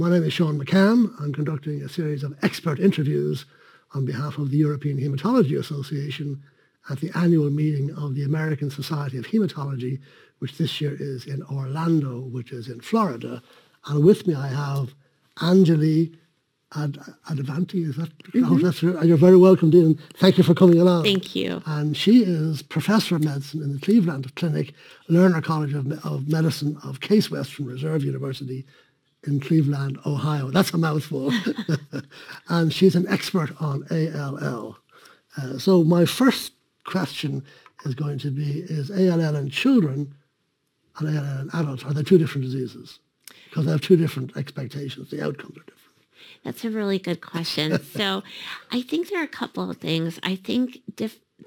My name is Shaun McCann. I'm conducting a series of expert interviews on behalf of the European Hematology Association at the annual meeting of the American Society of Hematology, which this year is in Orlando, which is in Florida. And with me I have Anjali Ad, Adavanti, is that? Mm-hmm. Oh, that's You're very welcome, Dean. Thank you for coming along. Thank you. And she is professor of medicine in the Cleveland Clinic, Lerner College of, of Medicine of Case Western Reserve University in Cleveland, Ohio. That's a mouthful. and she's an expert on ALL. Uh, so my first question is going to be, is ALL in children and ALL in adults, are they two different diseases? Because they have two different expectations. The outcomes are different. That's a really good question. so I think there are a couple of things. I think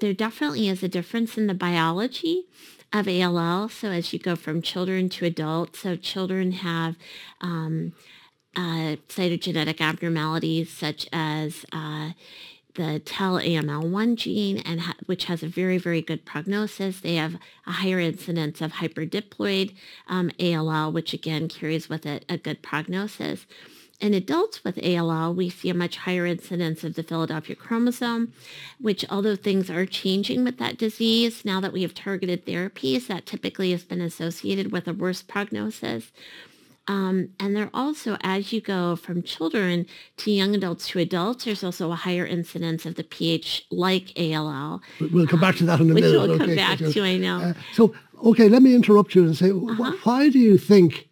there definitely is a difference in the biology of ALL. So as you go from children to adults, so children have um, uh, cytogenetic abnormalities such as uh, the TEL-AML1 gene, and ha- which has a very, very good prognosis. They have a higher incidence of hyperdiploid um, ALL, which again carries with it a good prognosis. In adults with ALL, we see a much higher incidence of the Philadelphia chromosome, which although things are changing with that disease, now that we have targeted therapies, that typically has been associated with a worse prognosis. Um, and there also, as you go from children to young adults to adults, there's also a higher incidence of the PH-like ALL. We'll come back to that in a which minute. Which we'll come back to, I know. Uh, so, okay, let me interrupt you and say, uh-huh. wh- why do you think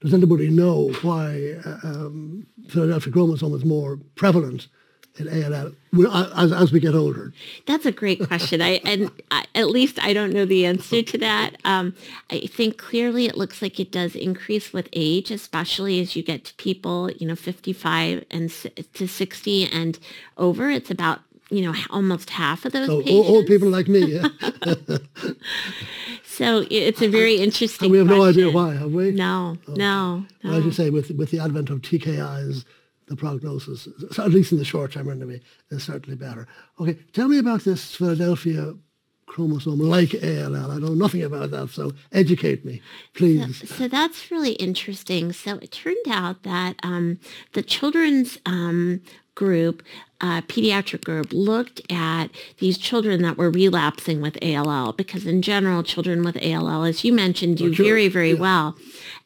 does anybody know why uh, um, Philadelphia chromosome is more prevalent in ALL as, as we get older? That's a great question. I and I, at least I don't know the answer to that. Um, I think clearly it looks like it does increase with age, especially as you get to people, you know, 55 and to 60 and over. It's about you know almost half of those so patients. old people like me. Yeah. So it's a very interesting. And we have question. no idea why, have we? No, okay. no, no. Well, as you say, with with the advent of TKIs, the prognosis, at least in the short term anyway, is certainly better. Okay, tell me about this Philadelphia chromosome like ALL. I know nothing about that, so educate me, please. So, so that's really interesting. So it turned out that um, the children's um, group, uh, pediatric group, looked at these children that were relapsing with ALL because in general, children with ALL, as you mentioned, do very, very yeah. well.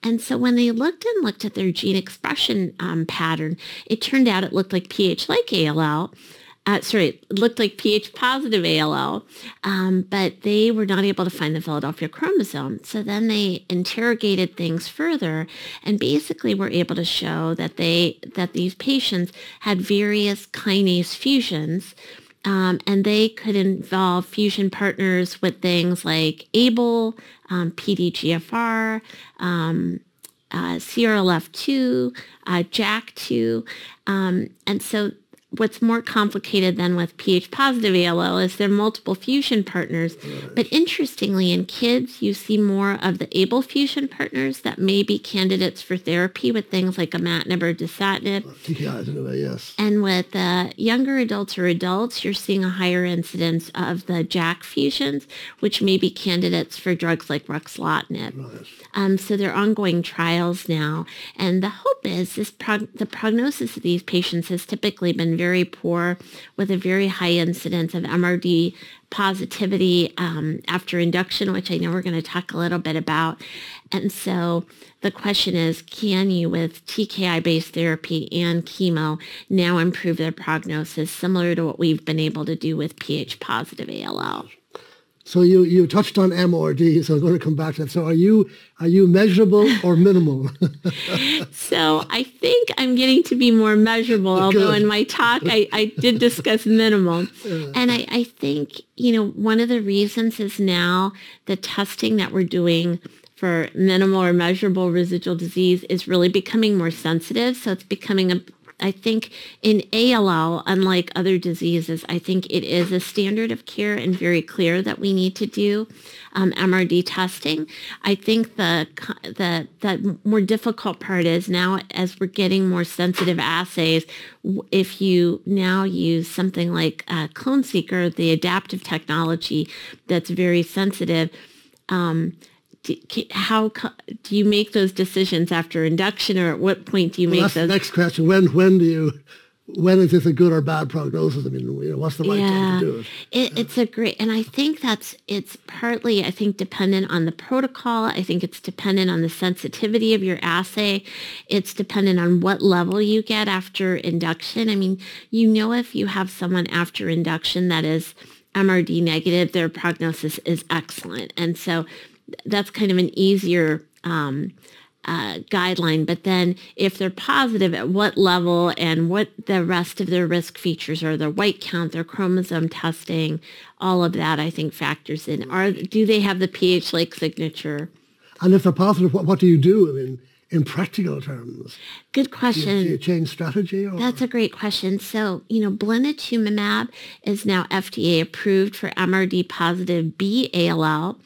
And so when they looked and looked at their gene expression um, pattern, it turned out it looked like PH-like ALL, uh, sorry, it looked like pH positive ALL, um, but they were not able to find the Philadelphia chromosome. So then they interrogated things further and basically were able to show that they that these patients had various kinase fusions. Um, and they could involve fusion partners with things like ABL, um, PDGFR, um, uh, CRLF2, uh, JAK2. Um, and so what's more complicated than with pH positive ALL is there are multiple fusion partners. But interestingly, in kids, you see more of the ABL fusion partners that may be candidates for therapy with things like imatinib or dasatinib. A yes. And with uh, younger adults or adults, you're seeing a higher incidence of the JAK fusions, which may be candidates for drugs like ruxolitinib. Right. Um, so there are ongoing trials now. And the hope is this prog- the prognosis of these patients has typically been very poor with a very high incidence of MRD positivity um, after induction, which I know we're going to talk a little bit about. And so the question is, can you, with TKI-based therapy and chemo, now improve their prognosis similar to what we've been able to do with pH-positive ALL? So you, you touched on MRD, so I'm going to come back to that. So are you are you measurable or minimal? so I think I'm getting to be more measurable, although in my talk I, I did discuss minimal. Yeah. And I, I think, you know, one of the reasons is now the testing that we're doing for minimal or measurable residual disease is really becoming more sensitive. So it's becoming a I think in ALL, unlike other diseases, I think it is a standard of care and very clear that we need to do um, MRD testing. I think the, the, the more difficult part is now as we're getting more sensitive assays, if you now use something like uh, clonoSEQ, the adaptive technology that's very sensitive, um, how do you make those decisions after induction, or at what point do you well, make that's those? the next question. When when do you when is this a good or bad prognosis? I mean, you know, what's the right yeah, time to do it? it? It's a great, and I think that's it's partly I think dependent on the protocol. I think it's dependent on the sensitivity of your assay. It's dependent on what level you get after induction. I mean, you know, if you have someone after induction that is MRD negative, their prognosis is excellent, and so that's kind of an easier um, uh, guideline. But then if they're positive, at what level and what the rest of their risk features are, their white count, their chromosome testing, all of that I think factors in. Are do they have the pH like signature? And if they're positive, what, what do you do? I mean, in practical terms? Good question. Do you, do you change strategy? Or? That's a great question. So, you know, blinatumomab is now FDA approved for MRD positive B ALL,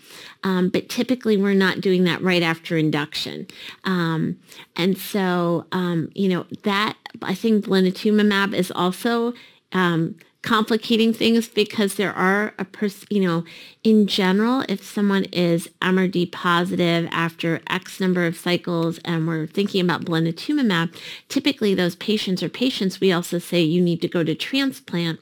um, but typically we're not doing that right after induction. Um, and so, um, you know, that I think blinatumomab is also um, complicating things because there are a person, you know, in general, if someone is MRD positive after X number of cycles and we're thinking about blinatumomab, typically those patients or patients, we also say you need to go to transplant.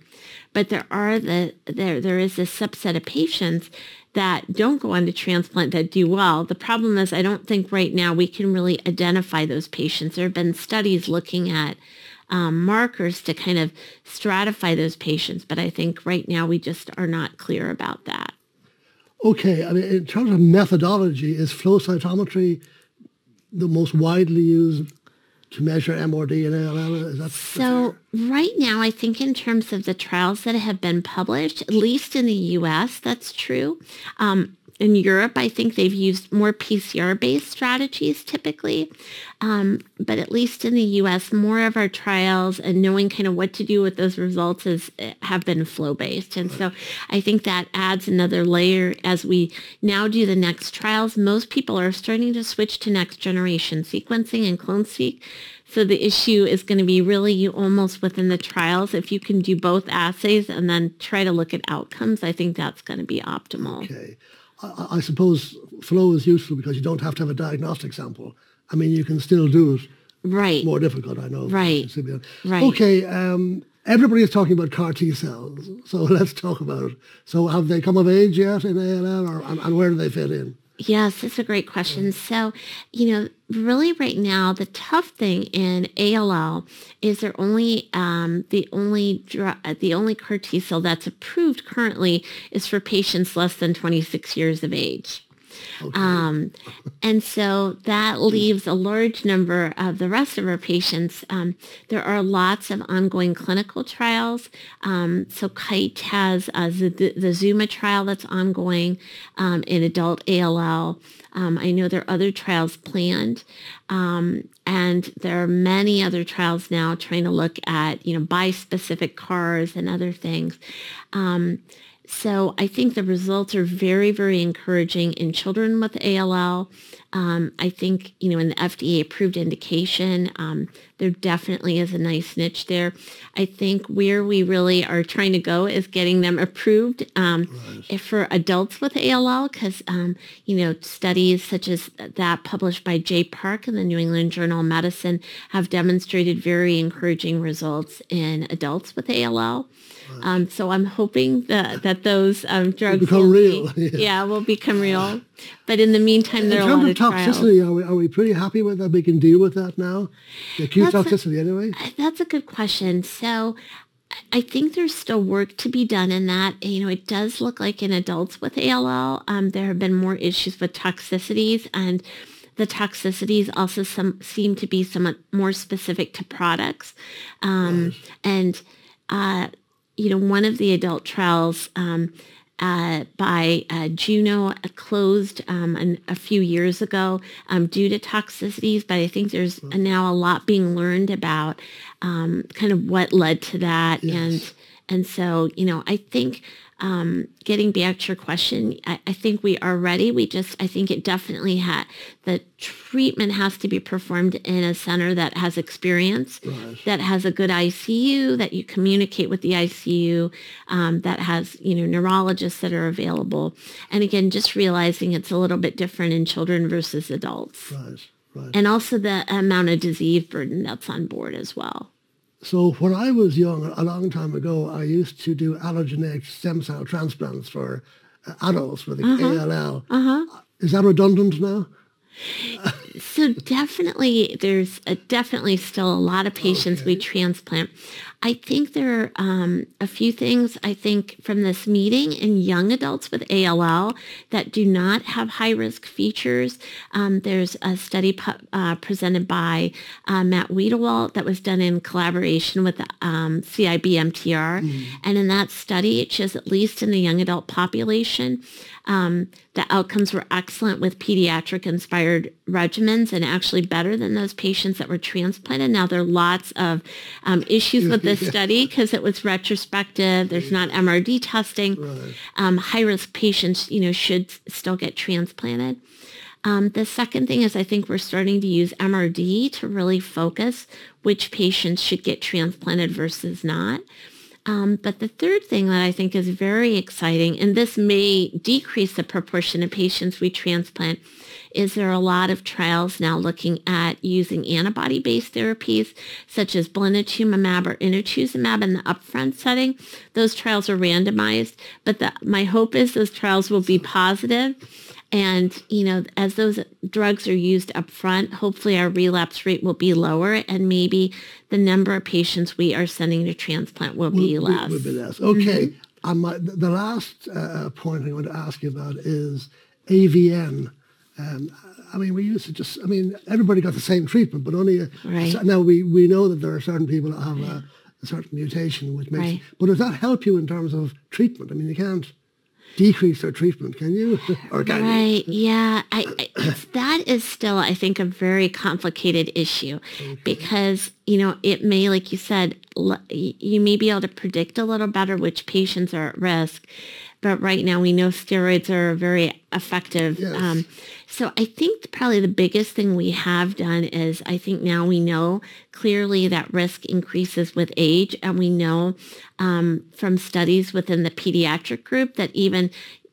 But there are the, there, there is a subset of patients that don't go on to transplant that do well. The problem is I don't think right now we can really identify those patients. There have been studies looking at um, markers to kind of stratify those patients. But I think right now we just are not clear about that. Okay, I mean, in terms of methodology, is flow cytometry the most widely used to measure MRD and ALL? Is that so? Right now, I think in terms of the trials that have been published, at least in the U.S., that's true. Um, in Europe, I think they've used more PCR-based strategies typically. Um, but at least in the U.S., more of our trials and knowing kind of what to do with those results is, eh, have been flow-based. And so I think that adds another layer as we now do the next trials. Most people are starting to switch to next generation sequencing and clonoSEQ. So the issue is going to be really you almost within the trials. If you can do both assays and then try to look at outcomes, I think that's going to be optimal. Okay. I, I suppose flow is useful because you don't have to have a diagnostic sample. I mean, you can still do it. Right. More difficult, I know. Right. Right. Okay. Um, everybody is talking about CAR T cells, so let's talk about it. So, have they come of age yet in ALL, or and, and where do they fit in? Yes, it's a great question. So, you know, really right now, the tough thing in ALL is they're only um, the only drug the only CAR T cell that's approved currently is for patients less than 26 years of age. Okay. Um, and so that leaves a large number of the rest of our patients. Um, there are lots of ongoing clinical trials. Um, so Kite has uh, the, the, Zuma trial that's ongoing um, in adult ALL. Um, I know there are other trials planned. Um, and there are many other trials now trying to look at, you know, bispecific CARs and other things. So I think the results are very, very encouraging in children with ALL. Um, I think, you know, in the FDA approved indication, um, there definitely is a nice niche there. I think where we really are trying to go is getting them approved um, right. for adults with ALL because, um, you know, studies such as that published by Jae Park in the New England Journal of Medicine have demonstrated very encouraging results in adults with ALL. Um, so I'm hoping that, that those um, drugs will become will real. Be, yeah. yeah. will become real. But in the meantime, there in are a lot of toxicity, are we, are we pretty happy with that? We can deal with that now? The acute that's toxicity, a, anyway? That's a good question. So I think there's still work to be done in that. You know, it does look like in adults with ALL, um, there have been more issues with toxicities and the toxicities also some seem to be somewhat more specific to products. Um, yes. And uh, you know, one of the adult trials um, uh, by uh, Juno uh, closed um, an, a few years ago um, due to toxicities, but I think there's now a lot being learned about um, kind of what led to that. Yes. And, and so, you know, I think um, getting back to your question, I, I, think we are ready. We just, I think it definitely had, the treatment has to be performed in a center that has experience, that has a good ICU, that you communicate with the ICU, um, that has, you know, neurologists that are available. And again, just realizing it's a little bit different in children versus adults. Right. Right. And also the amount of disease burden that's on board as well. So when I was young, a long time ago, I used to do allogeneic stem cell transplants for uh, adults with uh-huh. ALL. Uh-huh. Is that redundant now? so definitely, there's a, definitely still a lot of patients okay. we transplant. I think there are um, a few things I think from this meeting in young adults with ALL that do not have high risk features. Um, there's a study pu- uh, presented by uh, Matt Wieduwilt that was done in collaboration with um, CIBMTR. Mm. And in that study, it shows at least in the young adult population, um, the outcomes were excellent with pediatric inspired regimens and actually better than those patients that were transplanted. Now, there are lots of um, issues with this study because it was retrospective. There's not MRD testing. Right. Um, high-risk patients, you know, should still get transplanted. Um, the second thing is I think we're starting to use MRD to really focus which patients should get transplanted versus not. Um, but the third thing that I think is very exciting, and this may decrease the proportion of patients we transplant, is there are a lot of trials now looking at using antibody-based therapies such as blinatumomab or inotuzumab in the upfront setting. Those trials are randomized, but the, my hope is those trials will be positive and, you know, as those drugs are used up front, hopefully our relapse rate will be lower and maybe the number of patients we are sending to transplant will be less. Will be less. Okay. Mm-hmm. Um, the last uh, point I want to ask you about is AVN. Um, I mean, we used to just, I mean, everybody got the same treatment, but only, a, right. now we, we know that there are certain people that have a, a certain mutation which makes, right. but does that help you in terms of treatment? I mean, you can't, decrease their treatment, can you? or can right. You? Yeah. I, I, that is still, I think, a very complicated issue okay. because, you know, it may, like you said, you may be able to predict a little better which patients are at risk. But right now we know steroids are very effective. Yes. Um, so I think probably the biggest thing we have done is I think now we know clearly that risk increases with age. And we know um, from studies within the pediatric group that even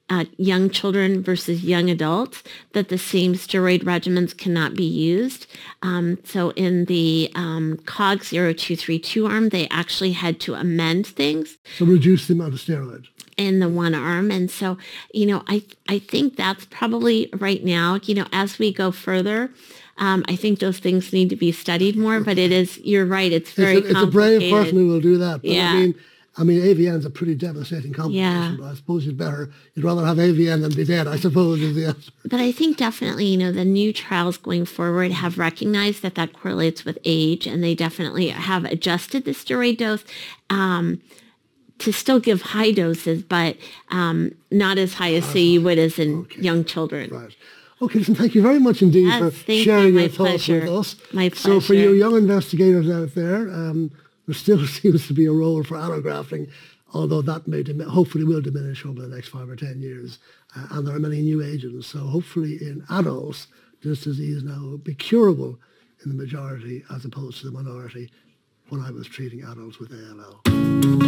uh, young children versus young adults that the same steroid regimens cannot be used. Um, so in the um, COG 0232 arm, they actually had to amend things. So reduce the amount of steroids in the one arm. And so, you know, I, I think that's probably right now, you know, as we go further, um, I think those things need to be studied more, but it is, you're right, it's very it's a, it's a brave person who will do that. But yeah. I mean, I mean, AVN is a pretty devastating complication, yeah. but I suppose you'd better, you'd rather have AVN than be dead, I suppose, is the answer. But I think definitely, you know, the new trials going forward have recognized that that correlates with age, and they definitely have adjusted the steroid dose. Um, to still give high doses, but um, not as high as say you would as in okay. young children. Right. Okay, so thank you very much indeed yes, for sharing you. your thoughts with us. My pleasure. So for you young investigators out there, um, there still seems to be a role for allografting, although that may hopefully will diminish over the next five or ten years. Uh, and there are many new agents. So hopefully in adults, this disease now will be curable in the majority as opposed to the minority when I was treating adults with ALL.